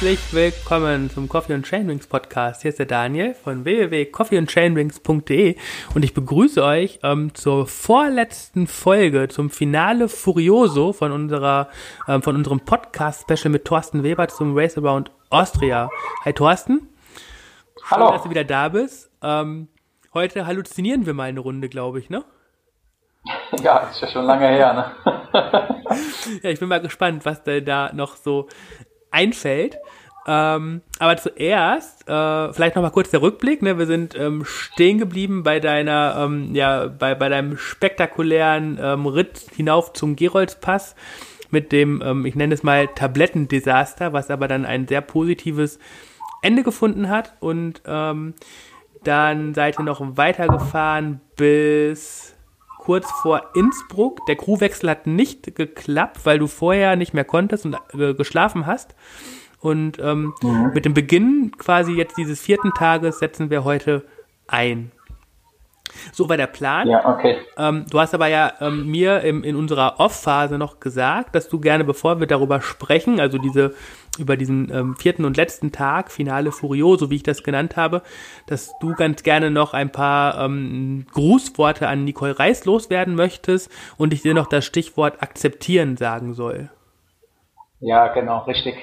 Herzlich willkommen zum Coffee und Chainrings Podcast. Hier ist der Daniel von www.coffeeandchainrings.de und ich begrüße euch ähm, zur vorletzten Folge, zum Finale Furioso von unserer, ähm, von unserem Podcast-Special mit Thorsten Weber zum Race Around Austria. Hi Thorsten. Schön, Hallo. dass du wieder da bist. Ähm, heute halluzinieren wir mal eine Runde, glaube ich, ne? Ja, ist ja schon lange her, ne? Ja, ich bin mal gespannt, was da noch so einfällt. Ähm, aber zuerst, äh, vielleicht noch mal kurz der Rückblick. Ne? Wir sind ähm, stehen geblieben bei deiner, ähm, ja, bei, bei deinem spektakulären ähm, Ritt hinauf zum Geroldspass mit dem, ähm, ich nenne es mal Tablettendesaster, was aber dann ein sehr positives Ende gefunden hat. Und ähm, dann seid ihr noch weitergefahren bis kurz vor Innsbruck. Der Crewwechsel hat nicht geklappt, weil du vorher nicht mehr konntest und äh, geschlafen hast. Und ähm, mit dem Beginn quasi jetzt dieses vierten Tages setzen wir heute ein. So war der Plan. Ja, okay. Ähm, du hast aber ja ähm, mir im, in unserer Off-Phase noch gesagt, dass du gerne, bevor wir darüber sprechen, also diese über diesen ähm, vierten und letzten Tag, Finale Furioso, wie ich das genannt habe, dass du ganz gerne noch ein paar ähm, Grußworte an Nicole Reis loswerden möchtest und ich dir noch das Stichwort akzeptieren sagen soll. Ja, genau, richtig.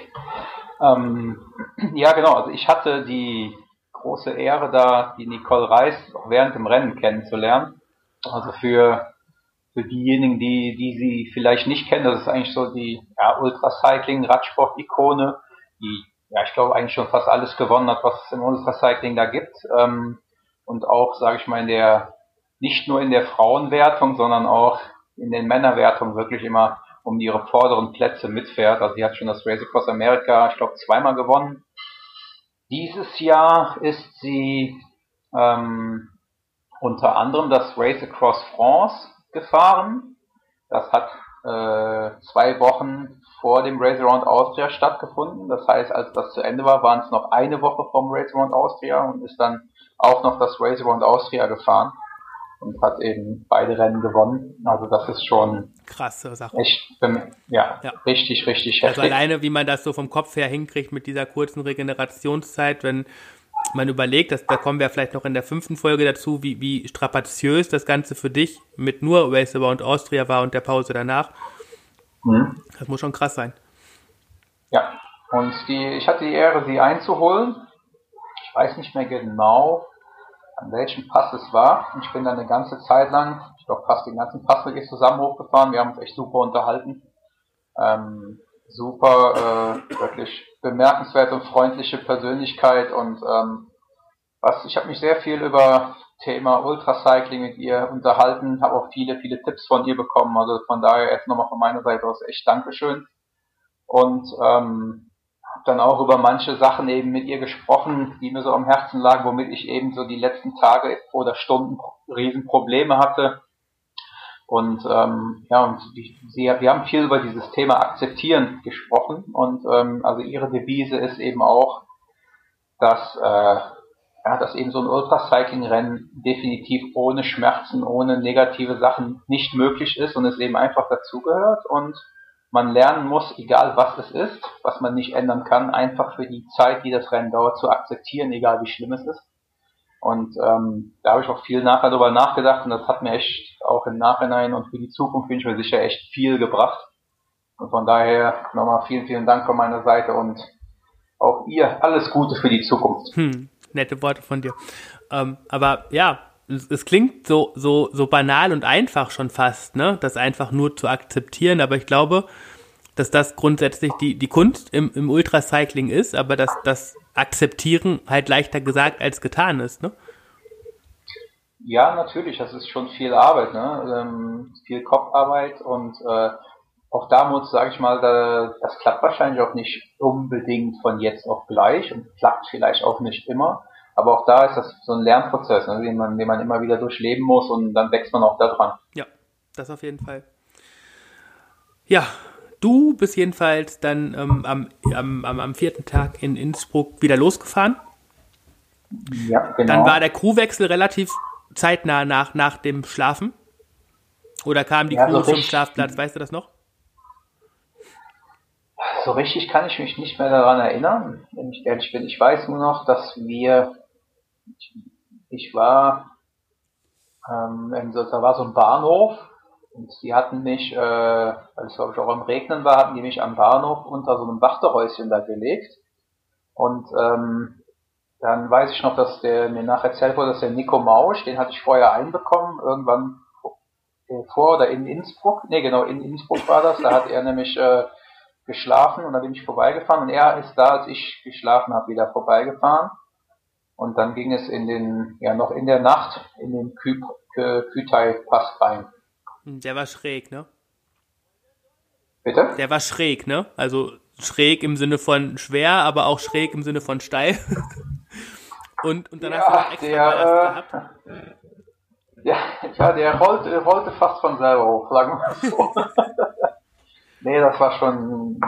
Ähm, ja, genau. Also ich hatte die große Ehre, da die Nicole Reis auch während dem Rennen kennenzulernen. Also für, für diejenigen, die, die sie vielleicht nicht kennen, das ist eigentlich so die ja, Ultracycling-Radsport-Ikone, die, ja, ich glaube, eigentlich schon fast alles gewonnen hat, was es im Ultracycling da gibt. Ähm, und auch, sage ich mal, in der, nicht nur in der Frauenwertung, sondern auch in den Männerwertungen wirklich immer um ihre vorderen Plätze mitfährt. Also sie hat schon das Race Across America, ich glaube, zweimal gewonnen. Dieses Jahr ist sie ähm, unter anderem das Race Across France gefahren. Das hat äh, zwei Wochen vor dem Race Around Austria stattgefunden. Das heißt, als das zu Ende war, waren es noch eine Woche vom Race Around Austria und ist dann auch noch das Race Around Austria gefahren und hat eben beide Rennen gewonnen. Also das ist schon Krasse Sache. echt, ja, Ja. richtig, richtig Also heftig. alleine, wie man das so vom Kopf her hinkriegt mit dieser kurzen Regenerationszeit, wenn man überlegt, dass, da kommen wir vielleicht noch in der fünften Folge dazu, wie, wie strapaziös das Ganze für dich mit nur Race Around Austria war und der Pause danach. Mhm. Das muss schon krass sein. Ja, und die, ich hatte die Ehre, sie einzuholen. Ich weiß nicht mehr genau, an welchem Pass es war. Und ich bin dann eine ganze Zeit lang, ich glaube fast den ganzen Pass ihr zusammen hochgefahren. Wir haben uns echt super unterhalten. Ähm, super, äh, wirklich bemerkenswerte und freundliche Persönlichkeit und ähm, was, ich habe mich sehr viel über Thema Ultracycling mit ihr unterhalten, habe auch viele, viele Tipps von ihr bekommen. Also von daher jetzt nochmal von meiner Seite aus echt Dankeschön und ähm, dann auch über manche Sachen eben mit ihr gesprochen, die mir so am Herzen lagen, womit ich eben so die letzten Tage oder Stunden Riesenprobleme hatte. Und ähm, ja, und sie, wir haben viel über dieses Thema Akzeptieren gesprochen und ähm, also ihre Devise ist eben auch, dass äh, ja, dass eben so ein Ultracycling-Rennen definitiv ohne Schmerzen, ohne negative Sachen nicht möglich ist und es eben einfach dazugehört und man lernen muss, egal was es ist, was man nicht ändern kann, einfach für die Zeit, die das Rennen dauert, zu akzeptieren, egal wie schlimm es ist. Und ähm, da habe ich auch viel nachher darüber nachgedacht und das hat mir echt auch im Nachhinein und für die Zukunft bin ich mir sicher echt viel gebracht. Und von daher nochmal vielen, vielen Dank von meiner Seite und auch ihr alles Gute für die Zukunft. Hm, nette Worte von dir. Ähm, aber ja, es, klingt so, so, so banal und einfach schon fast, ne? Das einfach nur zu akzeptieren. Aber ich glaube, dass das grundsätzlich die, die Kunst im, im Ultracycling ist, aber dass das Akzeptieren halt leichter gesagt als getan ist, ne? Ja, natürlich, das ist schon viel Arbeit, ne? Ähm, viel Kopfarbeit und äh, auch da muss, sage ich mal, da, das klappt wahrscheinlich auch nicht unbedingt von jetzt auf gleich und klappt vielleicht auch nicht immer. Aber auch da ist das so ein Lernprozess, ne, den, man, den man immer wieder durchleben muss und dann wächst man auch daran. Ja, das auf jeden Fall. Ja, du bist jedenfalls dann ähm, am, am, am, vierten Tag in Innsbruck wieder losgefahren. Ja, genau. Dann war der Crewwechsel relativ zeitnah nach, nach dem Schlafen. Oder kam die Ja, Crew so zum Schlafplatz, weißt du das noch? so richtig kann ich mich nicht mehr daran erinnern, wenn ich ehrlich bin. Ich weiß nur noch, dass wir, ich, war, ähm, so, da war so ein Bahnhof und die hatten mich, äh, weil es glaube ich auch im Regnen war, hatten die mich am Bahnhof unter so einem Wachterhäuschen da gelegt. Und ähm, dann weiß ich noch, dass der mir nachher erzählt wurde, dass der Nico Mausch, den hatte ich vorher einbekommen, irgendwann vor oder in Innsbruck, nee genau, in Innsbruck war das, da hat er nämlich äh, geschlafen und da bin ich vorbeigefahren und er ist da, als ich geschlafen habe, wieder vorbeigefahren. Und dann ging es in den, ja noch in der Nacht in den Kü Kütai-Pass rein. Der war schräg, ne? Bitte? Der war schräg, ne? Also schräg im Sinne von schwer, aber auch schräg im Sinne von steil. und, und dann ja, hast du noch extra der, Ballast äh, gehabt. Ja, ja, der rollte, rollte fast von selber hoch, sagen wir mal so. nee, das war schon,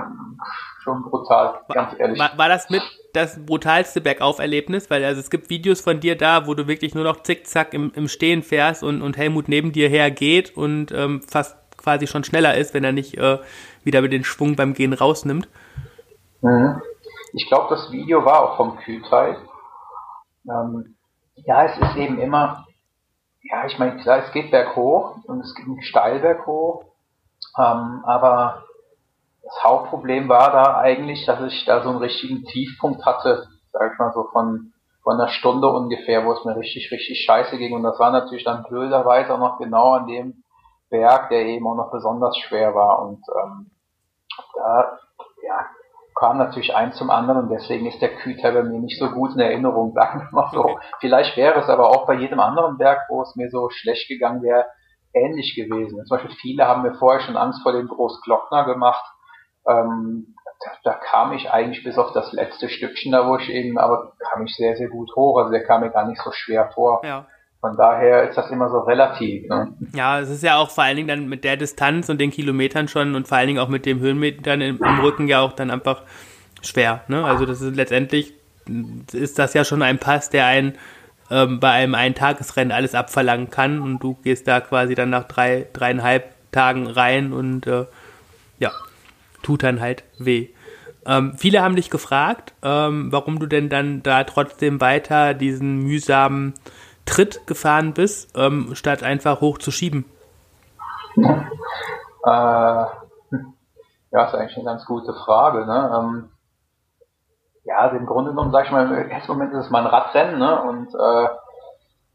schon brutal, ganz ehrlich. War, war das mit das brutalste Bergauferlebnis? Weil also es gibt Videos von dir da, wo du wirklich nur noch zickzack im, im Stehen fährst und, und Helmut neben dir hergeht und ähm, fast quasi schon schneller ist, wenn er nicht äh, wieder den Schwung beim Gehen rausnimmt. Mhm. Ich glaube, das Video war auch vom Kühlteil. Ähm, ja, es ist eben immer, ja, ich meine, klar, es geht berghoch und es geht steil berghoch, ähm, aber das Hauptproblem war da eigentlich, dass ich da so einen richtigen Tiefpunkt hatte, sag ich mal so von, von einer Stunde ungefähr, wo es mir richtig, richtig scheiße ging. Und das war natürlich dann blöderweise auch noch genau an dem Berg, der eben auch noch besonders schwer war. Und ähm, da ja, kam natürlich eins zum anderen und deswegen ist der Küter bei mir nicht so gut in Erinnerung, sagen wir mal so. Vielleicht wäre es aber auch bei jedem anderen Berg, wo es mir so schlecht gegangen wäre, ähnlich gewesen. Zum Beispiel viele haben mir vorher schon Angst vor dem Großglockner gemacht. Ähm, da, da kam ich eigentlich bis auf das letzte Stückchen da, wo ich eben, aber kam ich sehr, sehr gut hoch. Also der kam mir gar nicht so schwer vor. Ja. Von daher ist das immer so relativ. Ne? Ja, es ist ja auch vor allen Dingen dann mit der Distanz und den Kilometern schon und vor allen Dingen auch mit dem Höhenmetern im, im Rücken ja auch dann einfach schwer. Ne? Also das ist letztendlich ist das ja schon ein Pass, der einen ähm, bei einem Eintagesrennen alles abverlangen kann und du gehst da quasi dann nach drei, dreieinhalb Tagen rein und äh, ja, tut dann halt weh. Ähm, viele haben dich gefragt, ähm, warum du denn dann da trotzdem weiter diesen mühsamen Tritt gefahren bist, ähm, statt einfach hochzuschieben. Äh, ja, ist eigentlich eine ganz gute Frage. Ne? Ähm, ja, also im Grunde genommen, sag ich mal, im ersten Moment ist es mal ein Radrennen ne? und äh,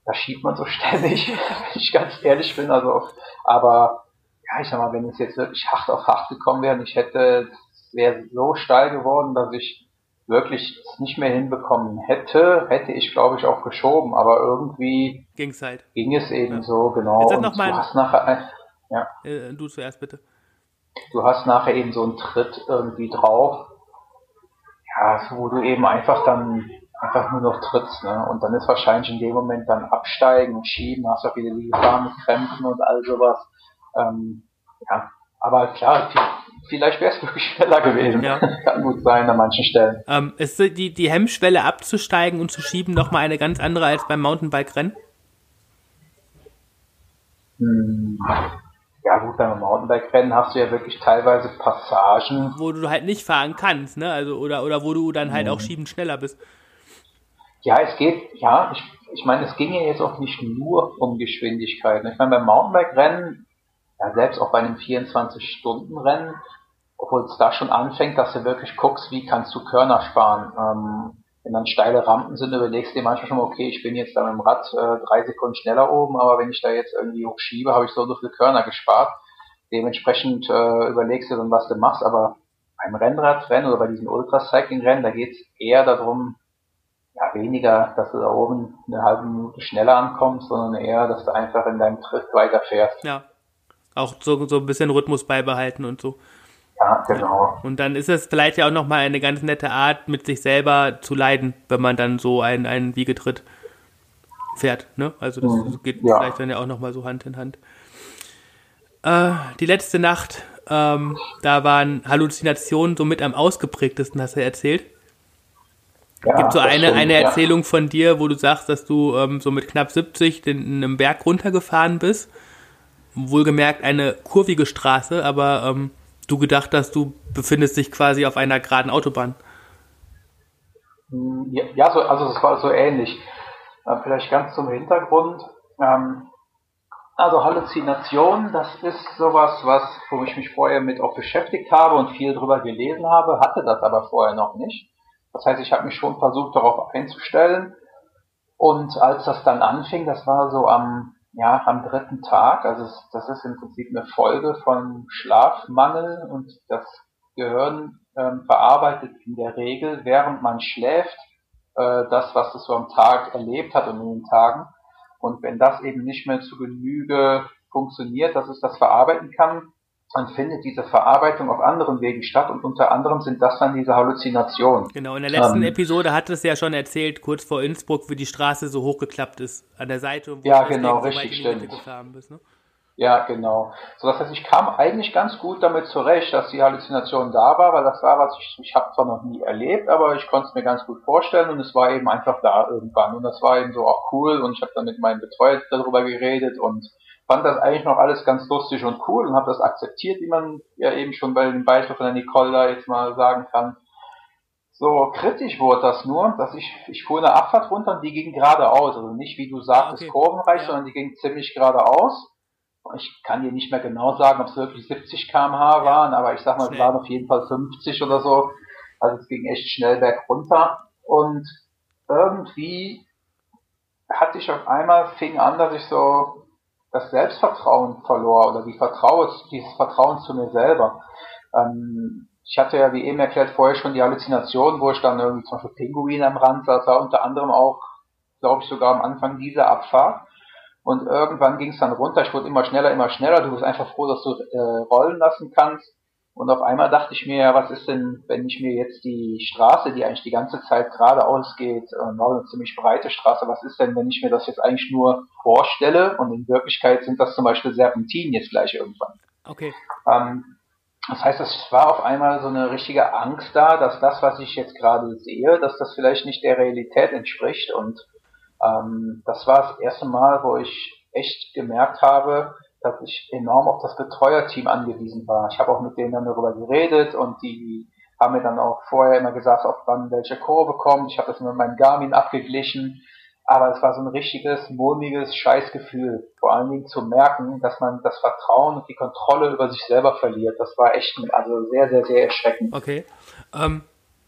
da schiebt man so ständig, wenn ich ganz ehrlich bin. Also, aber ja, ich sag mal, wenn es jetzt wirklich hart auf hart gekommen wäre und ich hätte, es wäre so steil geworden, dass ich wirklich es nicht mehr hinbekommen hätte, hätte ich glaube ich auch geschoben, aber irgendwie Ging's halt. ging es eben Ja. so, genau. Jetzt Und noch mal- du hast nachher, ja, Äh, du zuerst bitte. du hast nachher eben so einen Tritt irgendwie drauf, ja, so wo du eben einfach dann einfach nur noch trittst, ne? Und dann ist wahrscheinlich in dem Moment dann absteigen und schieben, hast auch wieder die Gefahr mit Krämpfen und all sowas. Ähm, ja, aber klar, vi- vielleicht wäre es wirklich schneller gewesen. Ja. Kann gut sein an manchen Stellen. Ähm, ist die, die Hemmschwelle abzusteigen und zu schieben nochmal eine ganz andere als beim Mountainbike-Rennen? Hm. Ja gut, beim Mountainbike-Rennen hast du ja wirklich teilweise Passagen, Wo du halt nicht fahren kannst, ne? Also, oder, oder wo du dann halt auch Mhm. schiebend schneller bist. Ja, es geht, ja, ich, ich meine, es ging ja jetzt auch nicht nur um Geschwindigkeit. ne? Ich meine, beim Mountainbike-Rennen, ja, selbst auch bei einem 24-Stunden-Rennen, obwohl es da schon anfängt, dass du wirklich guckst, wie kannst du Körner sparen. Ähm, wenn dann steile Rampen sind, überlegst du dir manchmal schon mal, okay, ich bin jetzt da mit dem Rad äh, drei Sekunden schneller oben, aber wenn ich da jetzt irgendwie hochschiebe, habe ich so und so viele Körner gespart. Dementsprechend äh, überlegst du dann, was du machst, aber beim Rennradrennen oder bei diesen Ultracycling-Rennen, da geht es eher darum, ja, weniger, dass du da oben eine halbe Minute schneller ankommst, sondern eher, dass du einfach in deinem Tritt weiterfährst. Ja. Auch so, so ein bisschen Rhythmus beibehalten und so. Ja, genau. Und dann ist es vielleicht ja auch nochmal eine ganz nette Art, mit sich selber zu leiden, wenn man dann so einen, einen Wiegetritt fährt. Ne? Also das Mhm. geht Ja. vielleicht dann ja auch nochmal so Hand in Hand. Äh, die letzte Nacht, ähm, da waren Halluzinationen so mit am ausgeprägtesten, hast du erzählt. Ja, Gibt so eine, stimmt, eine ja. Erzählung von dir, wo du sagst, dass du ähm, so mit knapp 70 den, einen Berg runtergefahren bist. Wohlgemerkt eine kurvige Straße, aber ähm, du gedacht hast, du befindest dich quasi auf einer geraden Autobahn. Hm, ja, so, also es war so ähnlich. Äh, vielleicht ganz zum Hintergrund. Ähm, also Halluzination, das ist sowas, was, wo ich mich vorher mit auch beschäftigt habe und viel drüber gelesen habe, hatte das aber vorher noch nicht. Das heißt, ich habe mich schon versucht, darauf einzustellen. Und als das dann anfing, das war so am, ja, am dritten Tag, also das ist im Prinzip eine Folge von Schlafmangel und das Gehirn ähm, verarbeitet in der Regel, während man schläft, äh, das, was es so am Tag erlebt hat und in den Tagen. Und wenn das eben nicht mehr zu Genüge funktioniert, dass es das verarbeiten kann, dann findet diese Verarbeitung auf anderen Wegen statt und unter anderem sind das dann diese Halluzinationen. Genau, in der letzten ähm, Episode hat es ja schon erzählt, kurz vor Innsbruck, wie die Straße so hochgeklappt ist an der Seite. Wo ja, genau, richtig, so stimmt. Bist, ne? Ja, genau. So das heißt, ich kam eigentlich ganz gut damit zurecht, dass die Halluzination da war, weil das war was ich, ich habe zwar noch nie erlebt, aber ich konnte es mir ganz gut vorstellen und es war eben einfach da irgendwann und das war eben so auch cool und ich habe dann mit meinem Betreuer darüber geredet und fand das eigentlich noch alles ganz lustig und cool und habe das akzeptiert, wie man ja eben schon bei dem Beispiel von der Nicole da jetzt mal sagen kann. So kritisch wurde das nur, dass ich, ich fuhr eine Abfahrt runter und die ging geradeaus. Also nicht, wie du sagtest, okay. kurvenreich, ja. sondern die ging ziemlich geradeaus ich kann dir nicht mehr genau sagen, ob es wirklich 70 km/h waren, aber ich sag mal, es waren auf jeden Fall 50 oder so. Also es ging echt schnell berg runter. Und irgendwie hatte ich auf einmal, fing an, dass ich so das Selbstvertrauen verlor oder die Vertrauen, dieses Vertrauen zu mir selber. Ähm, ich hatte ja, wie eben erklärt, vorher schon die Halluzination, wo ich dann irgendwie zum Beispiel Pinguine am Rand saß, war unter anderem auch, glaube ich, sogar am Anfang dieser Abfahrt. Und irgendwann ging es dann runter, ich wurde immer schneller, immer schneller. Du bist einfach froh, dass du äh, rollen lassen kannst. Und auf einmal dachte ich mir, was ist denn, wenn ich mir jetzt die Straße, die eigentlich die ganze Zeit geradeaus geht, äh, eine ziemlich breite Straße, was ist denn, wenn ich mir das jetzt eigentlich nur vorstelle und in Wirklichkeit sind das zum Beispiel Serpentinen jetzt gleich irgendwann. Okay. Ähm, das heißt, es war auf einmal so eine richtige Angst da, dass das, was ich jetzt gerade sehe, dass das vielleicht nicht der Realität entspricht und ähm, das war das erste Mal, wo ich echt gemerkt habe, dass ich enorm auf das Betreuerteam angewiesen war. Ich habe auch mit denen dann darüber geredet und die haben mir dann auch vorher immer gesagt, ob wann welche Kurve kommt. Ich habe das mit meinem Garmin abgeglichen. Aber es war so ein richtiges, mulmiges Scheißgefühl. Vor allen Dingen zu merken, dass man das Vertrauen und die Kontrolle über sich selber verliert. Das war echt also sehr, sehr, sehr erschreckend. Okay. Ähm,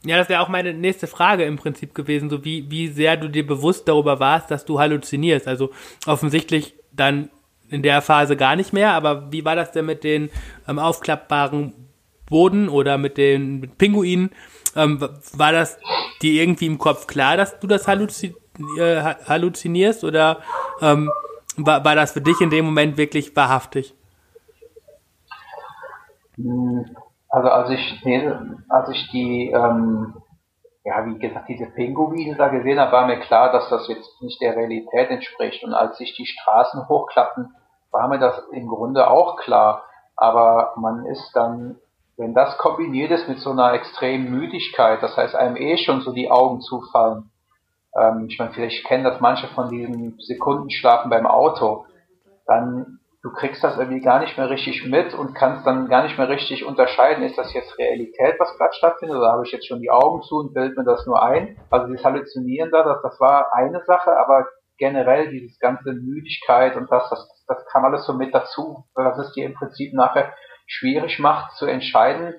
ja, das wäre auch meine nächste Frage im Prinzip gewesen, so wie, wie sehr du dir bewusst darüber warst, dass du halluzinierst. Also offensichtlich dann in der Phase gar nicht mehr, aber wie war das denn mit den ähm, aufklappbaren Boden oder mit den mit Pinguinen? Ähm, war das dir irgendwie im Kopf klar, dass du das halluzin äh, halluzinierst oder ähm, war, war das für dich in dem Moment wirklich wahrhaftig? Hm, also als ich, als ich die, ähm, ja, wie gesagt, diese Pinguine da gesehen habe, war mir klar, dass das jetzt nicht der Realität entspricht. Und als sich die Straßen hochklappen, war mir das im Grunde auch klar. Aber man ist dann, wenn das kombiniert ist mit so einer extremen Müdigkeit, das heißt einem eh schon so die Augen zufallen. Ähm, ich meine, vielleicht kennen das manche von diesen Sekundenschlafen beim Auto. Dann du kriegst das irgendwie gar nicht mehr richtig mit und kannst dann gar nicht mehr richtig unterscheiden, ist das jetzt Realität, was gerade stattfindet, oder habe ich jetzt schon die Augen zu und bild mir das nur ein? Also dieses Halluzinieren da, das, das war eine Sache, aber generell dieses ganze Müdigkeit und das, das, das kam alles so mit dazu, was es dir im Prinzip nachher schwierig macht zu entscheiden,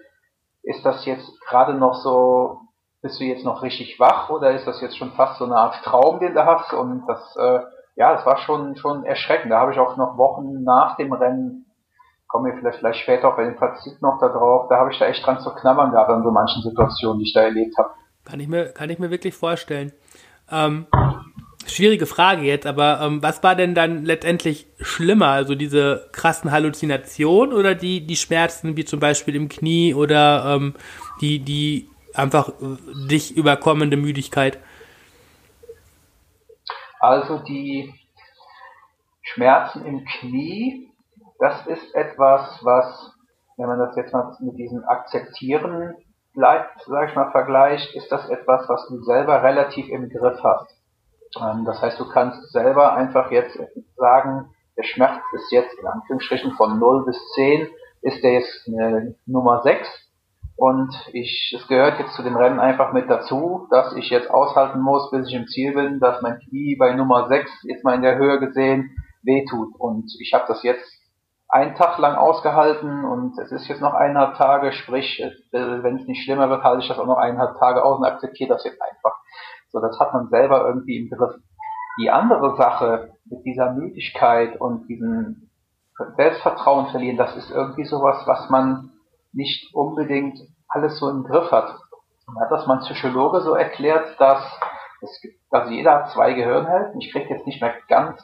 ist das jetzt gerade noch so, bist du jetzt noch richtig wach oder ist das jetzt schon fast so eine Art Traum, den du hast und das äh, ja, das war schon, schon erschreckend. Da habe ich auch noch Wochen nach dem Rennen, kommen wir vielleicht, vielleicht später auch bei dem Fazit noch da drauf, da habe ich da echt dran zu knabbern gehabt an so manchen Situationen, die ich da erlebt habe. Kann ich mir, kann ich mir wirklich vorstellen. Ähm, schwierige Frage jetzt, aber ähm, was war denn dann letztendlich schlimmer? Also diese krassen Halluzinationen oder die, die Schmerzen wie zum Beispiel im Knie oder ähm, die, die einfach äh, dich überkommende Müdigkeit? Also die Schmerzen im Knie, das ist etwas, was, wenn man das jetzt mal mit diesem Akzeptieren bleibt, sag ich mal, vergleicht, ist das etwas, was du selber relativ im Griff hast. Ähm, das heißt, du kannst selber einfach jetzt sagen, der Schmerz ist jetzt in Anführungsstrichen von 0 bis 10, ist der jetzt eine Nummer 6 und ich, es gehört jetzt zu dem Rennen einfach mit dazu, dass ich jetzt aushalten muss, bis ich im Ziel bin, dass mein Knie bei Nummer 6 jetzt mal in der Höhe gesehen wehtut. Und ich habe das jetzt einen Tag lang ausgehalten und es ist jetzt noch eineinhalb Tage, sprich, äh, wenn es nicht schlimmer wird, halte ich das auch noch eineinhalb Tage aus und akzeptiere das jetzt einfach. So, das hat man selber irgendwie im Griff. Die andere Sache mit dieser Müdigkeit und diesem Selbstvertrauen verlieren, das ist irgendwie sowas, was man nicht unbedingt alles so im Griff hat. Und hat das mal ein Psychologe so erklärt, dass es gibt, also jeder hat zwei Gehirnhälften. Ich kriege jetzt nicht mehr ganz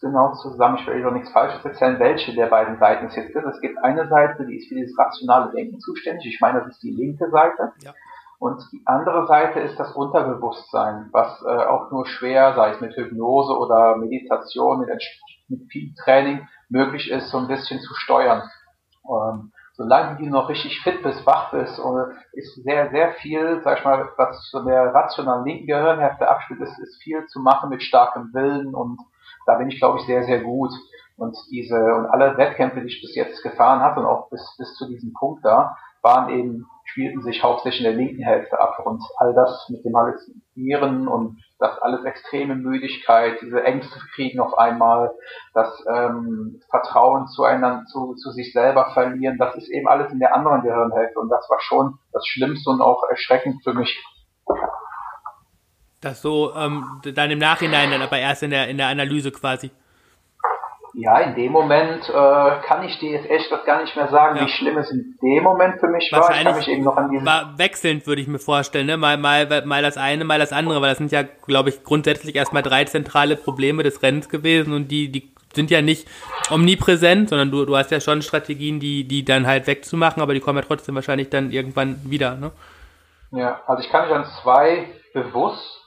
genau zusammen, ich will doch nichts Falsches erzählen, welche der beiden Seiten es jetzt ist. Es gibt eine Seite, die ist für dieses rationale Denken zuständig. Ich meine, das ist die linke Seite. Ja. Und die andere Seite ist das Unterbewusstsein, was äh, auch nur schwer, sei es mit Hypnose oder Meditation, mit, mit viel Training, möglich ist, so ein bisschen zu steuern. Ähm, solange du noch richtig fit bist, wach bist, und ist sehr, sehr viel, sag ich mal, was zu der rationalen linken Gehirnhälfte abspielt, ist, ist viel zu machen mit starkem Willen und da bin ich, glaube ich, sehr, sehr gut. Und diese, und alle Wettkämpfe, die ich bis jetzt gefahren habe und auch bis, bis zu diesem Punkt da, waren eben, spielten sich hauptsächlich in der linken Hälfte ab. Und all das mit dem Halluzinieren und das alles extreme Müdigkeit, diese Ängste kriegen auf einmal, das ähm, Vertrauen zueinander, zu, zu sich selber verlieren, das ist eben alles in der anderen Gehirnhälfte. Und das war schon das Schlimmste und auch erschreckend für mich. Das so ähm, dann im Nachhinein, dann aber erst in der, in der Analyse quasi. Ja, in dem Moment äh, kann ich dir jetzt echt das gar nicht mehr sagen, ja. wie schlimm es in dem Moment für mich war. Ich kann mich eben noch an diesen war wechselnd, würde ich mir vorstellen, ne? Mal, mal, mal das eine, mal das andere, weil das sind ja, glaube ich, grundsätzlich erstmal drei zentrale Probleme des Rennens gewesen und die, die sind ja nicht omnipräsent, sondern du, du hast ja schon Strategien, die, die dann halt wegzumachen, aber die kommen ja trotzdem wahrscheinlich dann irgendwann wieder, ne? Ja, also ich kann mich an zwei bewusst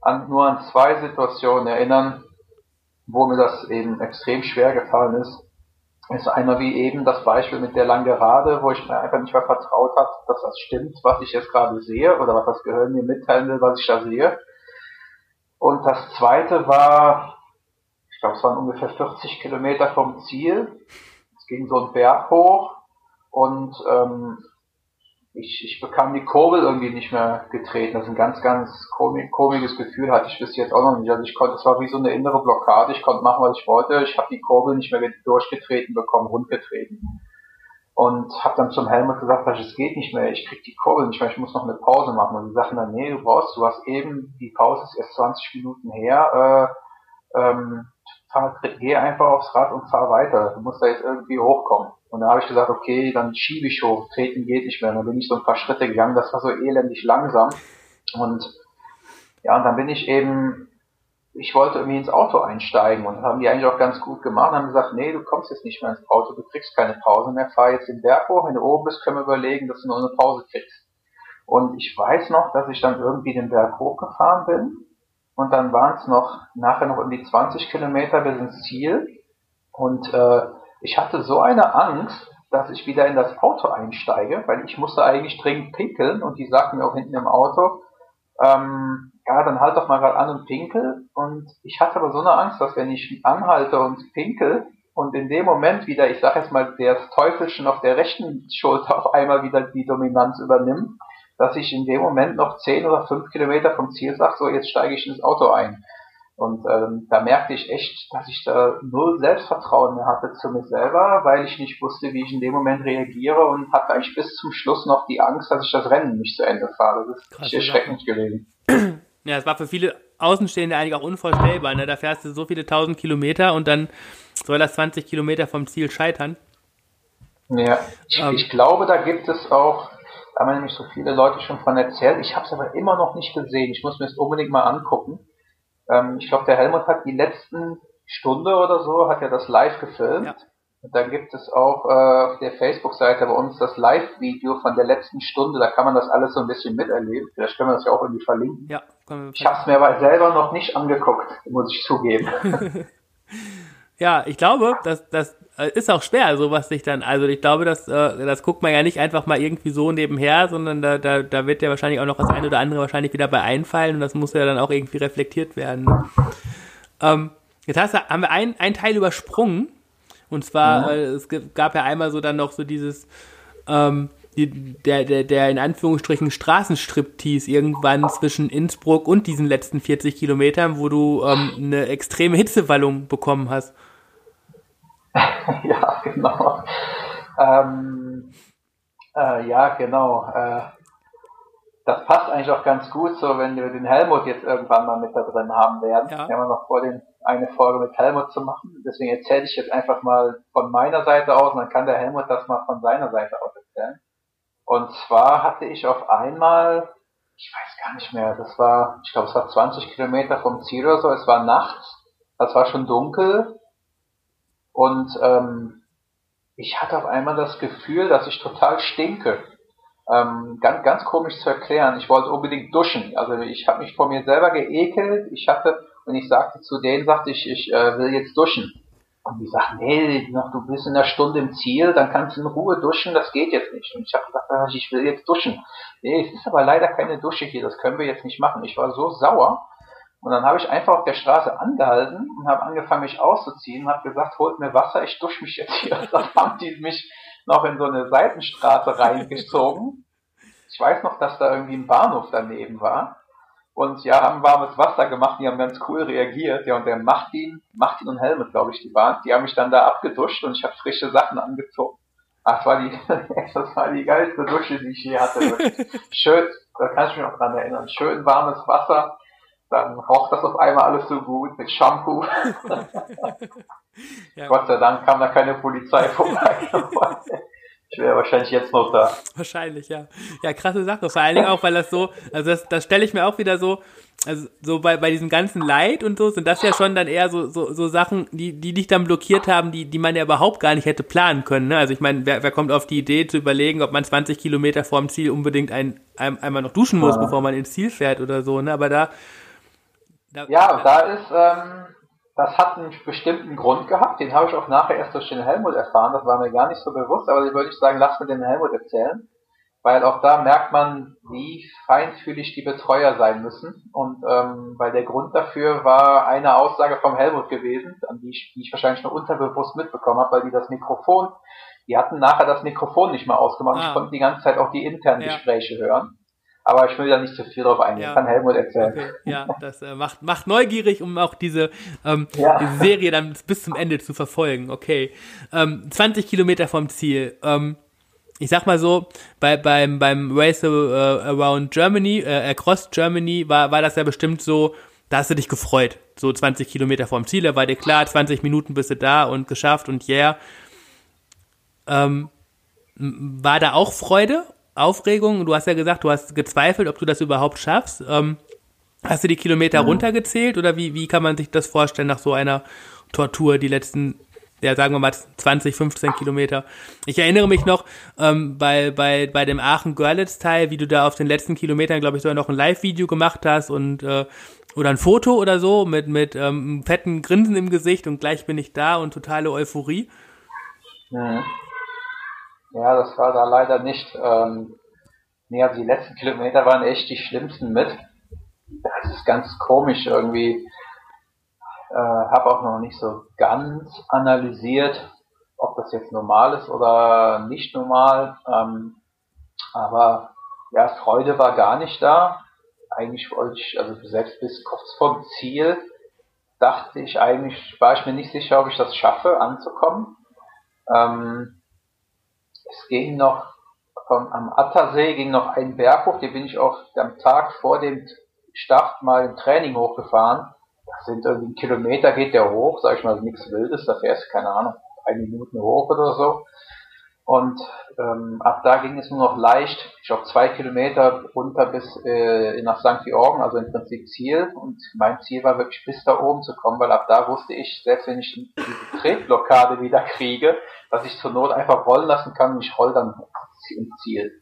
an, nur an zwei Situationen erinnern, wo mir das eben extrem schwer gefallen ist. Ist einmal wie eben das Beispiel mit der Langerade, wo ich mir einfach nicht mehr vertraut habe, dass das stimmt, was ich jetzt gerade sehe oder was das Gehirn mir mitteilen will, was ich da sehe. Und das zweite war, ich glaube, es waren ungefähr 40 Kilometer vom Ziel. Es ging so ein Berg hoch und ähm, ich, ich bekam die Kurbel irgendwie nicht mehr getreten. Das ist ein ganz, ganz komisches Gefühl, hatte ich bis jetzt auch noch nicht. Also ich konnte, es war wie so eine innere Blockade. Ich konnte machen, was ich wollte. Ich habe die Kurbel nicht mehr durchgetreten bekommen, rundgetreten. Und habe dann zum Helmut gesagt, es geht nicht mehr, ich krieg die Kurbel nicht mehr, ich muss noch eine Pause machen. Und die sagten dann, nee, du brauchst, du hast eben, die Pause ist erst 20 Minuten her, äh, ähm, fahr, geh einfach aufs Rad und fahr weiter. Du musst da jetzt irgendwie hochkommen. Und da habe ich gesagt, okay, dann schiebe ich hoch, treten geht nicht mehr. Und dann bin ich so ein paar Schritte gegangen, das war so elendig langsam. Und ja, und dann bin ich eben, ich wollte irgendwie ins Auto einsteigen. Und haben die eigentlich auch ganz gut gemacht, haben gesagt, nee, du kommst jetzt nicht mehr ins Auto, du kriegst keine Pause mehr, fahr jetzt den Berg hoch, wenn du oben bist, können wir überlegen, dass du noch eine Pause kriegst. Und ich weiß noch, dass ich dann irgendwie den Berg hochgefahren bin. Und dann waren es noch nachher noch um die 20 Kilometer bis ins Ziel. Und äh, ich hatte so eine Angst, dass ich wieder in das Auto einsteige, weil ich musste eigentlich dringend pinkeln und die sagten mir auch hinten im Auto, ähm, ja, dann halt doch mal gerade an und pinkel. Und ich hatte aber so eine Angst, dass wenn ich anhalte und pinkel und in dem Moment wieder, ich sag jetzt mal, das Teufelchen auf der rechten Schulter auf einmal wieder die Dominanz übernimmt, dass ich in dem Moment noch 10 oder 5 Kilometer vom Ziel sage, so jetzt steige ich ins Auto ein. Und ähm, da merkte ich echt, dass ich da null Selbstvertrauen mehr hatte zu mir selber, weil ich nicht wusste, wie ich in dem Moment reagiere und hatte eigentlich bis zum Schluss noch die Angst, dass ich das Rennen nicht zu Ende fahre. Das ist Krass, erschreckend gewesen. Ja, es war für viele Außenstehende eigentlich auch unvorstellbar. Ne? Da fährst du so viele tausend Kilometer und dann soll das 20 Kilometer vom Ziel scheitern. Ja, ich, ähm, ich glaube, da gibt es auch, da haben nämlich so viele Leute schon von erzählt, ich habe es aber immer noch nicht gesehen. Ich muss mir das unbedingt mal angucken ähm, ich glaube, der Helmut hat die letzten Stunde oder so, hat er das live gefilmt. Ja. Und dann gibt es auch äh, auf der Facebook-Seite bei uns das Live-Video von der letzten Stunde. Da kann man das alles so ein bisschen miterleben. Vielleicht können wir das ja auch irgendwie verlinken. Ja, können wir ich habe es mir aber selber noch nicht angeguckt, muss ich zugeben. ja, ich glaube, dass das äh, ist auch schwer, sowas sich dann. Also ich glaube, das, äh, das guckt man ja nicht einfach mal irgendwie so nebenher, sondern da, da, da wird ja wahrscheinlich auch noch das eine oder andere wahrscheinlich wieder bei einfallen und das muss ja dann auch irgendwie reflektiert werden. Ähm, jetzt hast du, haben wir ein, ein Teil übersprungen Und zwar, mhm. äh, es gab ja einmal so dann noch so dieses, ähm, die, der, der, der in Anführungsstrichen Straßenstriptease irgendwann zwischen Innsbruck und diesen letzten 40 Kilometern, wo du ähm, eine extreme Hitzewallung bekommen hast. ja, genau. Ähm, äh, ja, genau. Äh, das passt eigentlich auch ganz gut so, wenn wir den Helmut jetzt irgendwann mal mit da drin haben werden. Ja. Wir haben noch vor, den, eine Folge mit Helmut zu machen. Deswegen erzähle ich jetzt einfach mal von meiner Seite aus und dann kann der Helmut das mal von seiner Seite aus erzählen. Und zwar hatte ich auf einmal, ich weiß gar nicht mehr, das war, ich glaube, es war 20 Kilometer vom Ziel oder so, es war nachts, das war schon dunkel und ähm, ich hatte auf einmal das Gefühl, dass ich total stinke. Ähm, ganz, ganz komisch zu erklären. Ich wollte unbedingt duschen. Also ich habe mich vor mir selber geekelt. Ich hatte, und ich sagte zu denen, sagte ich, ich äh, will jetzt duschen. Und die sagten, nee, noch, du bist in einer Stunde im Ziel, dann kannst du in Ruhe duschen, das geht jetzt nicht. Und ich habe gesagt, ich will jetzt duschen. Nee, es ist aber leider keine Dusche hier, das können wir jetzt nicht machen. Ich war so sauer. Und dann habe ich einfach auf der Straße angehalten und habe angefangen, mich auszuziehen und habe gesagt, holt mir Wasser, ich dusche mich jetzt hier. Dann haben die mich noch in so eine Seitenstraße reingezogen. Ich weiß noch, dass da irgendwie ein Bahnhof daneben war. Und ja, haben warmes Wasser gemacht, die haben ganz cool reagiert. Ja, und der Martin, Martin und Helmut, glaube ich, die waren, die haben mich dann da abgeduscht und ich habe frische Sachen angezogen. Ach, das war die, das war die geilste Dusche, die ich je hatte. Schön, da kann ich mich noch dran erinnern. Schön warmes Wasser. Dann roch das auf einmal alles so gut mit Shampoo. ja. Gott sei Dank kam da keine Polizei vorbei. Ich wäre wahrscheinlich jetzt noch da. Wahrscheinlich, ja. Ja, krasse Sache. Vor allen Dingen auch, weil das so, also das, das stelle ich mir auch wieder so, also so bei, bei diesem ganzen Leid und so sind das ja schon dann eher so, so, so Sachen, die, die dich dann blockiert haben, die, die man ja überhaupt gar nicht hätte planen können. Ne? Also ich meine, wer, wer kommt auf die Idee zu überlegen, ob man 20 Kilometer vorm Ziel unbedingt ein, ein, einmal noch duschen muss, ja. bevor man ins Ziel fährt oder so, ne? Aber da. Da ja, da ist, ähm, das hat einen bestimmten Grund gehabt, den habe ich auch nachher erst durch den Helmut erfahren, das war mir gar nicht so bewusst, aber den würde ich sagen, lass mir den Helmut erzählen, weil auch da merkt man, wie feinfühlig die Betreuer sein müssen. Und ähm, weil der Grund dafür war eine Aussage vom Helmut gewesen, an die ich, die ich wahrscheinlich nur unterbewusst mitbekommen habe, weil die das Mikrofon, die hatten nachher das Mikrofon nicht mehr ausgemacht, ah. ich konnte die ganze Zeit auch die internen ja. Gespräche hören aber ich will da nicht zu viel drauf eingehen. Ja. Kann Helmut erzählen. Okay. Ja, das äh, macht, macht neugierig, um auch diese, ähm, ja. diese Serie dann bis zum Ende zu verfolgen. Okay. Ähm, 20 Kilometer vom Ziel. Ähm, ich sag mal so, bei, beim, beim Race uh, Around Germany, äh, Across Germany, war, war das ja bestimmt so, da hast du dich gefreut. So 20 Kilometer vom Ziel, da war dir klar, 20 Minuten bist du da und geschafft und yeah. Ähm, war da auch Freude Aufregung? Du hast ja gesagt, du hast gezweifelt, ob du das überhaupt schaffst. Ähm, hast du die Kilometer mhm. runtergezählt oder wie, wie kann man sich das vorstellen nach so einer Tortur, die letzten, ja, sagen wir mal 20, 15 Kilometer? Ich erinnere mich noch ähm, bei, bei, bei dem Aachen-Görlitz-Teil, wie du da auf den letzten Kilometern, glaube ich, sogar noch ein Live-Video gemacht hast und äh, oder ein Foto oder so mit, mit ähm, einem fetten Grinsen im Gesicht und gleich bin ich da und totale Euphorie. Mhm. Ja, das war da leider nicht. Ähm, nee, also die letzten Kilometer waren echt die schlimmsten mit. Das ist ganz komisch irgendwie. Äh, habe auch noch nicht so ganz analysiert, ob das jetzt normal ist oder nicht normal. Ähm, aber ja, Freude war gar nicht da. Eigentlich wollte ich, also selbst bis kurz vorm Ziel, dachte ich eigentlich, war ich mir nicht sicher, ob ich das schaffe, anzukommen. Ähm, es ging noch vom, am Attersee ging noch ein Berg hoch, den bin ich auch am Tag vor dem Start mal im Training hochgefahren. Das sind irgendwie ein Kilometer geht der hoch, sag ich mal, nichts Wildes, da fährst du, keine Ahnung, drei Minuten hoch oder so. Und ähm, ab da ging es nur noch leicht, ich glaube zwei Kilometer runter bis äh, nach St. Georgen, also im Prinzip Ziel. Und mein Ziel war wirklich bis da oben zu kommen, weil ab da wusste ich, selbst wenn ich diese Tretblockade wieder kriege, dass ich zur Not einfach rollen lassen kann und ich roll dann ins Ziel.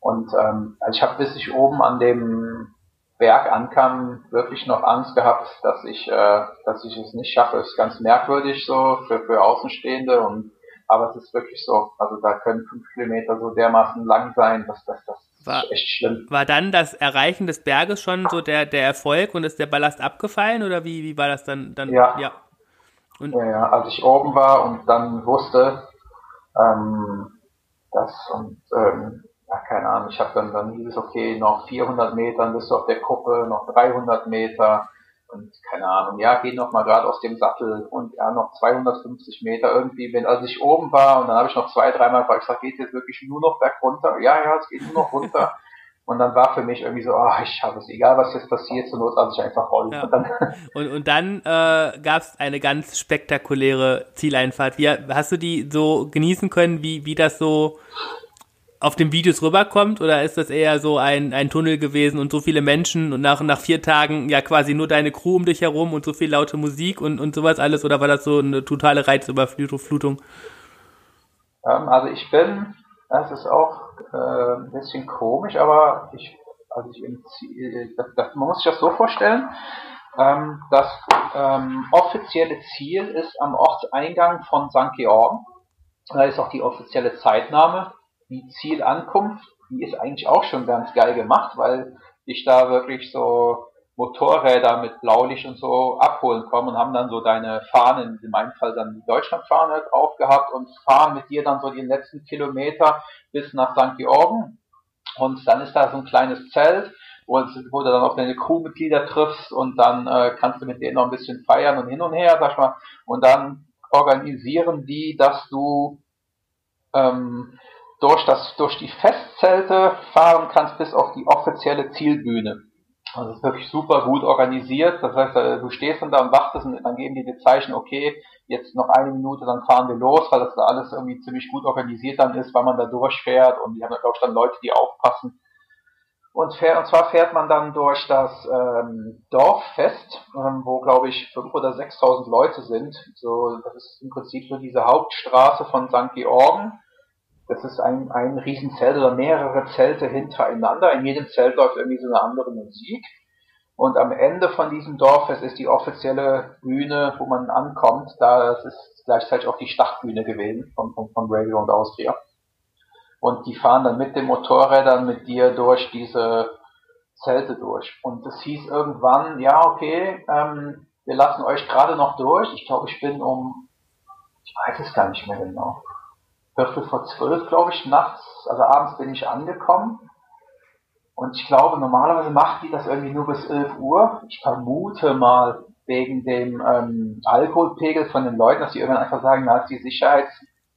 Und ähm, also ich habe bis ich oben an dem Berg ankam, wirklich noch Angst gehabt, dass ich, äh, dass ich es nicht schaffe. Es ist ganz merkwürdig so für, für Außenstehende und aber es ist wirklich so. Also da können fünf Kilometer so dermaßen lang sein, dass das, das war, ist echt schlimm. War dann das Erreichen des Berges schon so der, der Erfolg und ist der Ballast abgefallen oder wie, wie war das dann? dann ja. ja. Und ja, ja, als ich oben war und dann wusste, ähm, das und ähm, ja, keine Ahnung, ich habe dann, dann hieß es, okay, noch 400 Meter bist du auf der Kuppe, noch 300 Meter und keine Ahnung, ja, geh noch mal gerade aus dem Sattel und ja, noch 250 Meter irgendwie, wenn, als ich oben war und dann habe ich noch zwei, dreimal gefragt, ich sag, geht jetzt wirklich nur noch berg runter? Ja, ja, es geht nur noch runter. Und dann war für mich irgendwie so, oh, ich habe es, egal was jetzt passiert, zur Not lasse ich einfach rollen. Ja. Und dann, und, und dann äh, gab es eine ganz spektakuläre Zieleinfahrt. Wie, hast du die so genießen können, wie, wie das so auf den Videos rüberkommt? Oder ist das eher so ein, ein Tunnel gewesen und so viele Menschen und nach, nach vier Tagen ja quasi nur deine Crew um dich herum und so viel laute Musik und, und sowas alles? Oder war das so eine totale Reizüberflutung? Ähm, also ich bin das ist auch äh, ein bisschen komisch, aber ich, also ich Ziel, das, das, man muss sich das so vorstellen, ähm, das ähm, offizielle Ziel ist am Ortseingang von St. Georgen. Da ist auch die offizielle Zeitnahme. Die Zielankunft, die ist eigentlich auch schon ganz geil gemacht, weil ich da wirklich so Motorräder mit Blaulicht und so abholen kommen und haben dann so deine Fahnen, in meinem Fall dann die Deutschlandfahne drauf gehabt und fahren mit dir dann so die letzten Kilometer bis nach St. Georgen. Und dann ist da so ein kleines Zelt, wo, wo du dann auch deine Crewmitglieder triffst und dann äh, kannst du mit denen noch ein bisschen feiern und hin und her, sag ich mal. Und dann organisieren die, dass du ähm, durch, das, durch die Festzelte fahren kannst bis auf die offizielle Zielbühne. Also es ist wirklich super gut organisiert. Das heißt, äh, du stehst dann da und wartest und dann geben die dir Zeichen, okay, jetzt noch eine Minute, dann fahren wir los, weil das da alles irgendwie ziemlich gut organisiert dann ist, weil man da durchfährt und die haben glaube ich dann Leute, die aufpassen. Und, fährt, und zwar fährt man dann durch das ähm, Dorffest, ähm, wo glaube ich 5.000 oder 6.000 Leute sind. So, das ist im Prinzip so diese Hauptstraße von St. Georgen das ist ein, ein Riesenzelt oder mehrere Zelte hintereinander. In jedem Zelt läuft irgendwie so eine andere Musik. Und am Ende von diesem Dorffest ist die offizielle Bühne, wo man ankommt. Da das ist gleichzeitig auch die Startbühne gewesen von, von, von Radio und Austria. Und die fahren dann mit den Motorrädern mit dir durch diese Zelte durch. Und es hieß irgendwann, ja, okay, ähm, wir lassen euch gerade noch durch. Ich glaube, ich bin um, ich weiß es gar nicht mehr genau. Viertel vor zwölf, glaube ich, nachts, also abends bin ich angekommen. Und ich glaube, normalerweise macht die das irgendwie nur bis 11 Uhr. Ich vermute mal wegen dem ähm, Alkoholpegel von den Leuten, dass die irgendwann einfach sagen, na, ist die Sicherheit,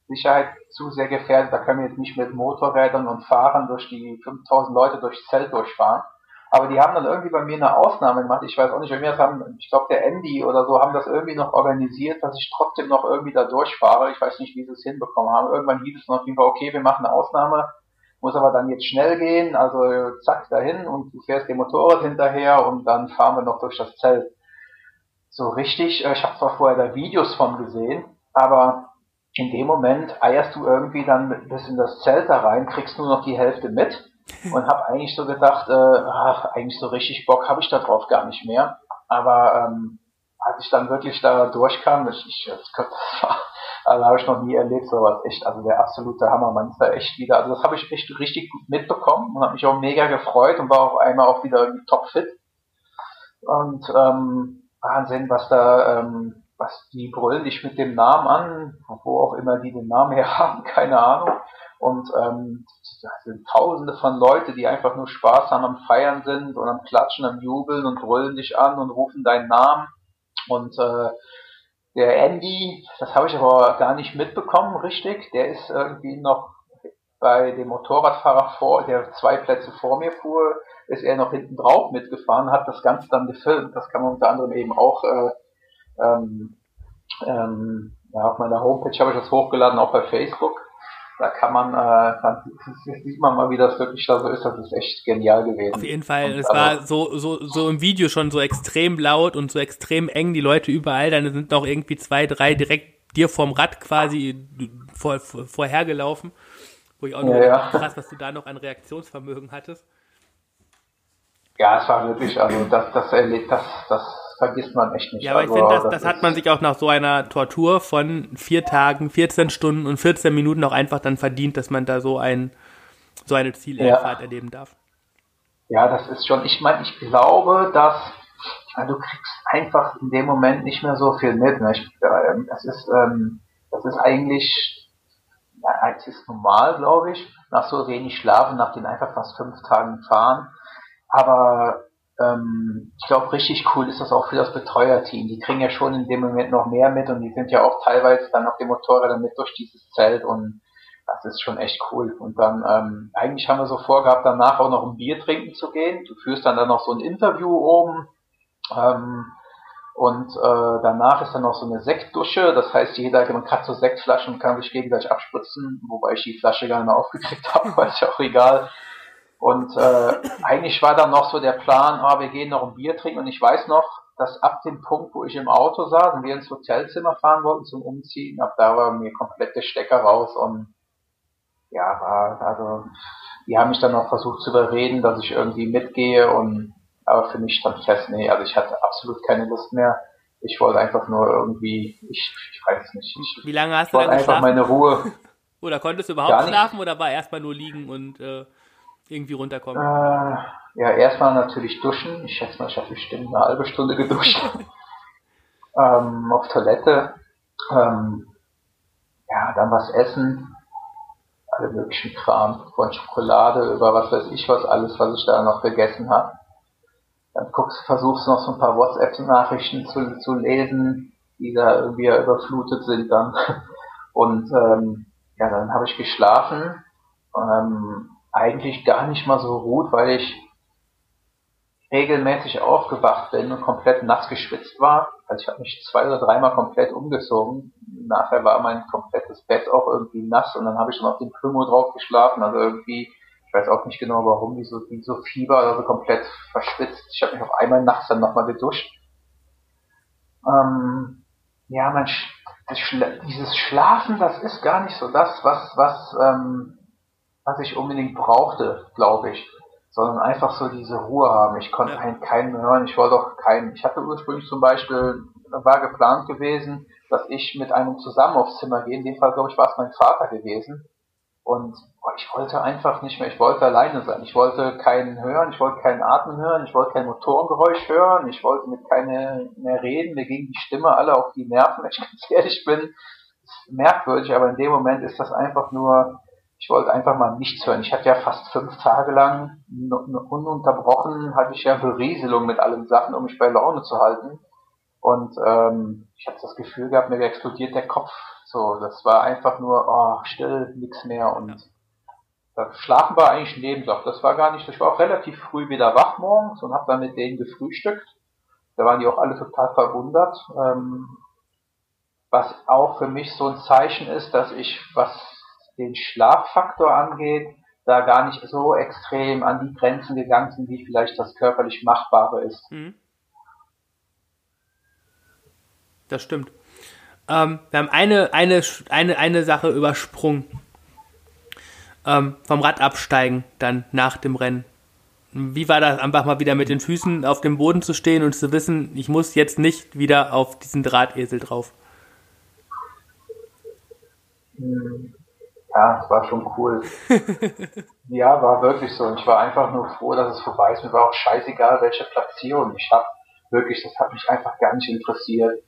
Sicherheit zu sehr gefährdet, da können wir jetzt nicht mit Motorrädern und Fahrern durch die 5000 Leute durchs Zelt durchfahren. Aber die haben dann irgendwie bei mir eine Ausnahme gemacht. Ich weiß auch nicht, wir das haben, ich glaube der Andy oder so haben das irgendwie noch organisiert, dass ich trotzdem noch irgendwie da durchfahre. Ich weiß nicht, wie sie es hinbekommen haben. Irgendwann hieß es noch auf jeden Fall, okay, wir machen eine Ausnahme, muss aber dann jetzt schnell gehen, also zack dahin und du fährst dem Motorrad hinterher und dann fahren wir noch durch das Zelt. So richtig, äh, ich habe zwar vorher da Videos von gesehen, aber in dem Moment eierst du irgendwie dann bis in das Zelt da rein, kriegst nur noch die Hälfte mit und habe eigentlich so gedacht, äh, ach, eigentlich so richtig Bock habe ich da drauf gar nicht mehr. Aber ähm, als ich dann wirklich da durchkam, ich, ich das war, also habe ich noch nie erlebt, sowas echt, also der absolute Hammer, man ist da echt wieder, also das habe ich echt richtig gut mitbekommen und habe mich auch mega gefreut und war auch einmal auch wieder topfit. Und ähm, Wahnsinn, was da, ähm, was die brüllen dich mit dem Namen an, wo auch immer die den Namen her haben, keine Ahnung. Und ähm, sind tausende von Leute, die einfach nur Spaß haben, am Feiern sind und am Klatschen, am Jubeln und brüllen dich an und rufen deinen Namen. Und äh, der Andy, das habe ich aber gar nicht mitbekommen, richtig, der ist irgendwie noch bei dem Motorradfahrer vor, der zwei Plätze vor mir fuhr, ist er noch hinten drauf mitgefahren, hat das Ganze dann gefilmt. Das kann man unter anderem eben auch äh, ähm, ähm, ja, auf meiner Homepage habe ich das hochgeladen, auch bei Facebook da kann man, äh, dann sieht man mal, wie das wirklich da so ist. Das ist echt genial gewesen. Auf jeden Fall. Und es war so, so, so im Video schon so extrem laut und so extrem eng, die Leute überall. Dann sind noch irgendwie zwei, drei direkt dir vorm Rad quasi vor, vor, vorhergelaufen. Wo ich auch noch ja, ja. krass, was du da noch an Reaktionsvermögen hattest. Ja, es war wirklich, also das, das, das, das vergisst man echt nicht. Ja, aber ich also, finde, das, das, das hat man sich auch nach so einer Tortur von vier Tagen, 14 Stunden und 14 Minuten auch einfach dann verdient, dass man da so ein so eine Zielfahrt ja. erleben darf. Ja, das ist schon, ich meine, ich glaube, dass du kriegst einfach in dem Moment nicht mehr so viel mit. Ne? Ich, äh, das ist, ähm, das ist eigentlich, ja, es ist normal, glaube ich, nach so wenig Schlafen, nach den einfach fast fünf Tagen fahren. Aber ähm, ich glaube, richtig cool ist das auch für das Betreuerteam. Die kriegen ja schon in dem Moment noch mehr mit und die sind ja auch teilweise dann auf dem Motorrad mit durch dieses Zelt und das ist schon echt cool. Und dann, ähm, eigentlich haben wir so vorgehabt, danach auch noch ein Bier trinken zu gehen. Du führst dann dann noch so ein Interview oben. Ähm, und äh, danach ist dann noch so eine Sektdusche. Das heißt, jeder man hat so Sektflaschen und kann sich gegenseitig abspritzen, wobei ich die Flasche gar nicht mehr aufgekriegt habe, ist ja auch egal. Und äh, eigentlich war dann noch so der Plan, ah, wir gehen noch ein Bier trinken. Und ich weiß noch, dass ab dem Punkt, wo ich im Auto saß und wir ins Hotelzimmer fahren wollten zum Umziehen, ab da war mir komplett der Stecker raus und ja, war, also, die haben mich dann noch versucht zu überreden, dass ich irgendwie mitgehe und, aber für mich stand fest, nee, also ich hatte absolut keine Lust mehr. Ich wollte einfach nur irgendwie, ich, ich weiß es nicht. Ich, Wie lange hast du dann einfach meine Ruhe. oder konntest du überhaupt schlafen oder war erstmal nur liegen und äh, irgendwie runterkommen? Äh, ja, erstmal natürlich duschen. Ich schätze mal, ich habe bestimmt eine halbe Stunde geduscht. ähm, auf Toilette. Ähm, ja, dann was essen alle möglichen Kram, von Schokolade über was weiß ich was alles, was ich da noch vergessen habe. Dann guckst, versuchst du noch so ein paar WhatsApp-Nachrichten zu, zu lesen, die da irgendwie überflutet sind dann. Und ähm, ja, dann habe ich geschlafen. Ähm, eigentlich gar nicht mal so gut, weil ich regelmäßig aufgewacht bin und komplett nass geschwitzt war. Also ich habe mich zwei oder dreimal komplett umgezogen. Nachher war mein komplettes Bett auch irgendwie nass und dann habe ich dann auf dem Plümo drauf geschlafen. Also irgendwie, ich weiß auch nicht genau warum, wie so, wie so Fieber, also komplett verschwitzt. Ich habe mich auf einmal nachts dann nochmal geduscht. Ähm, ja, Sch Schla dieses Schlafen, das ist gar nicht so das, was, was, ähm, was ich unbedingt brauchte, glaube ich sondern einfach so diese Ruhe haben. Ich konnte ja. keinen, keinen hören, ich wollte auch keinen. Ich hatte ursprünglich zum Beispiel, war geplant gewesen, dass ich mit einem zusammen aufs Zimmer gehe. In dem Fall, glaube ich, war es mein Vater gewesen. Und ich wollte einfach nicht mehr, ich wollte alleine sein. Ich wollte keinen hören, ich wollte keinen Atmen hören, ich wollte kein Motorengeräusch hören, ich wollte mit keinem mehr reden, mir ging die Stimme alle auf die Nerven, wenn ich ganz ehrlich bin. Ist merkwürdig, aber in dem Moment ist das einfach nur, ich wollte einfach mal nichts hören. Ich hatte ja fast fünf Tage lang ununterbrochen, hatte ich ja Berieselung mit allen Sachen, um mich bei Laune zu halten. Und ähm, ich hatte das Gefühl gehabt, mir explodiert der Kopf. So, das war einfach nur, oh, still, nichts mehr. Und das Schlafen war eigentlich ein Nebenjob. Das war gar nicht, ich war auch relativ früh wieder wach morgens und habe dann mit denen gefrühstückt. Da waren die auch alle total verwundert. Ähm, was auch für mich so ein Zeichen ist, dass ich, was den Schlaffaktor angeht, da gar nicht so extrem an die Grenzen gegangen sind, wie vielleicht das körperlich Machbare ist. Mhm. Das stimmt. Ähm, wir haben eine, eine, eine, eine Sache übersprungen. Ähm, vom Rad absteigen, dann nach dem Rennen. Wie war das, einfach mal wieder mit den Füßen auf dem Boden zu stehen und zu wissen, ich muss jetzt nicht wieder auf diesen Drahtesel drauf? Hm. Ja, es war schon cool. ja, war wirklich so. Und ich war einfach nur froh, dass es vorbei ist. Mir war auch scheißegal, welche Platzierung ich habe. Wirklich, das hat mich einfach gar nicht interessiert.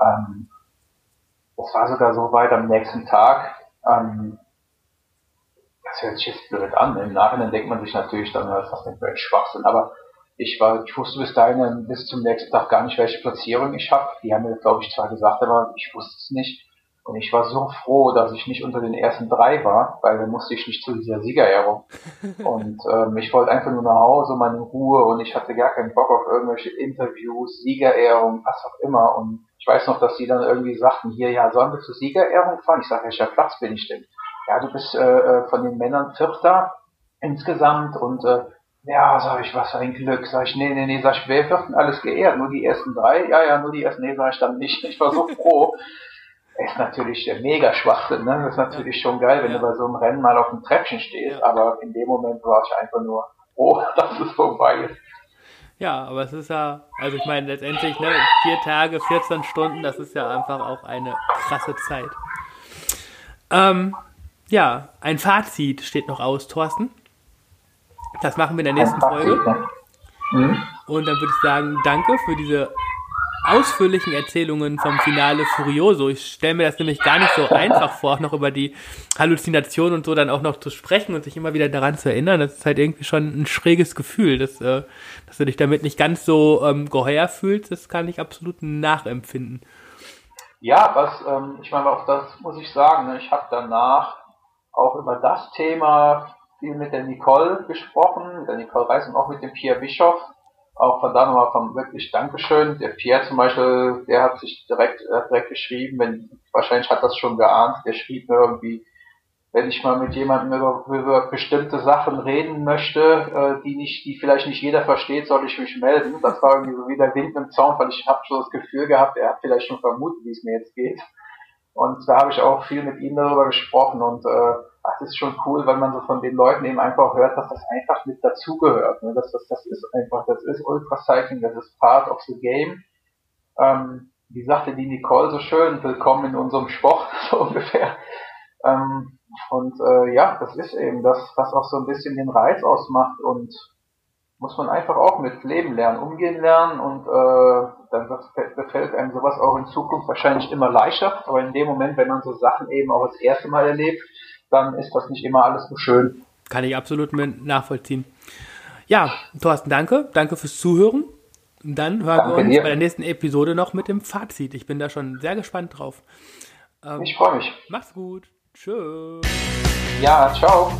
Ähm, das war sogar so weit am nächsten Tag. Ähm, das hört sich jetzt blöd an. Im Nachhinein denkt man sich natürlich dann, was ist das denn für ein Schwachsinn. Aber ich war, ich wusste bis dahin, bis zum nächsten Tag gar nicht, welche Platzierung ich habe. Die haben mir, glaube ich, zwar gesagt, aber ich wusste es nicht. Und ich war so froh, dass ich nicht unter den ersten drei war, weil dann musste ich nicht zu dieser Siegerehrung. und ähm, ich wollte einfach nur nach Hause, meine Ruhe und ich hatte gar keinen Bock auf irgendwelche Interviews, Siegerehrung, was auch immer. Und ich weiß noch, dass sie dann irgendwie sagten, hier, ja, sollen wir zur Siegerehrung fahren? Ich sage, welcher Platz bin ich denn? Ja, du bist äh, äh, von den Männern Vierter insgesamt und äh, ja, sag ich, was für ein Glück. Sag ich, nee, nee, nee, sag ich, wer vierten alles geehrt? Nur die ersten drei? Ja, ja, nur die ersten, nee, sag ich dann nicht. Ich war so froh ist natürlich der mega Schwachsinn, ne? Das ist natürlich ja. schon geil, wenn ja. du bei so einem Rennen mal auf dem Treppchen stehst, ja. aber in dem Moment war ich einfach nur froh, dass es vorbei ist. Ja, aber es ist ja, also ich meine letztendlich, ne, vier Tage, 14 Stunden, das ist ja einfach auch eine krasse Zeit. Ähm, ja, ein Fazit steht noch aus, Thorsten. Das machen wir in der nächsten Folge. Ne? Mhm. Und dann würde ich sagen, danke für diese ausführlichen Erzählungen vom Finale Furioso. Ich stelle mir das nämlich gar nicht so einfach vor, noch über die Halluzination und so dann auch noch zu sprechen und sich immer wieder daran zu erinnern. Das ist halt irgendwie schon ein schräges Gefühl, dass, äh, dass du dich damit nicht ganz so ähm, geheuer fühlst. Das kann ich absolut nachempfinden. Ja, was, ähm, ich meine, auch das muss ich sagen, ne? ich habe danach auch über das Thema viel mit der Nicole gesprochen, mit der Nicole Reis und auch mit dem Pierre Bischoff auch von da nochmal vom wirklich Dankeschön. Der Pierre zum Beispiel, der hat sich direkt, äh, direkt geschrieben, wenn, wahrscheinlich hat das schon geahnt, der schrieb mir irgendwie, wenn ich mal mit jemandem über, über bestimmte Sachen reden möchte, äh, die nicht, die vielleicht nicht jeder versteht, soll ich mich melden. Das war irgendwie so wie der Wind im Zaun, weil ich habe schon das Gefühl gehabt, er hat vielleicht schon vermutet, wie es mir jetzt geht. Und da habe ich auch viel mit ihm darüber gesprochen und äh, das ist schon cool, weil man so von den Leuten eben einfach hört, dass das einfach mit dazugehört. Ne? Dass das, das ist einfach, das ist Ultracycling, das ist part of the game. Ähm, wie sagte die Nicole so schön, willkommen in unserem Sport, so ungefähr. Ähm, und äh, ja, das ist eben das, was auch so ein bisschen den Reiz ausmacht und muss man einfach auch mit leben lernen, umgehen lernen und äh, dann befällt einem sowas auch in Zukunft wahrscheinlich immer leichter. Aber in dem Moment, wenn man so Sachen eben auch das erste Mal erlebt, dann ist das nicht immer alles so schön. Kann ich absolut nachvollziehen. Ja, Thorsten, danke. Danke fürs Zuhören. Und dann hören danke wir uns dir. bei der nächsten Episode noch mit dem Fazit. Ich bin da schon sehr gespannt drauf. Ähm, ich freue mich. Mach's gut. Tschüss. Ja, ciao.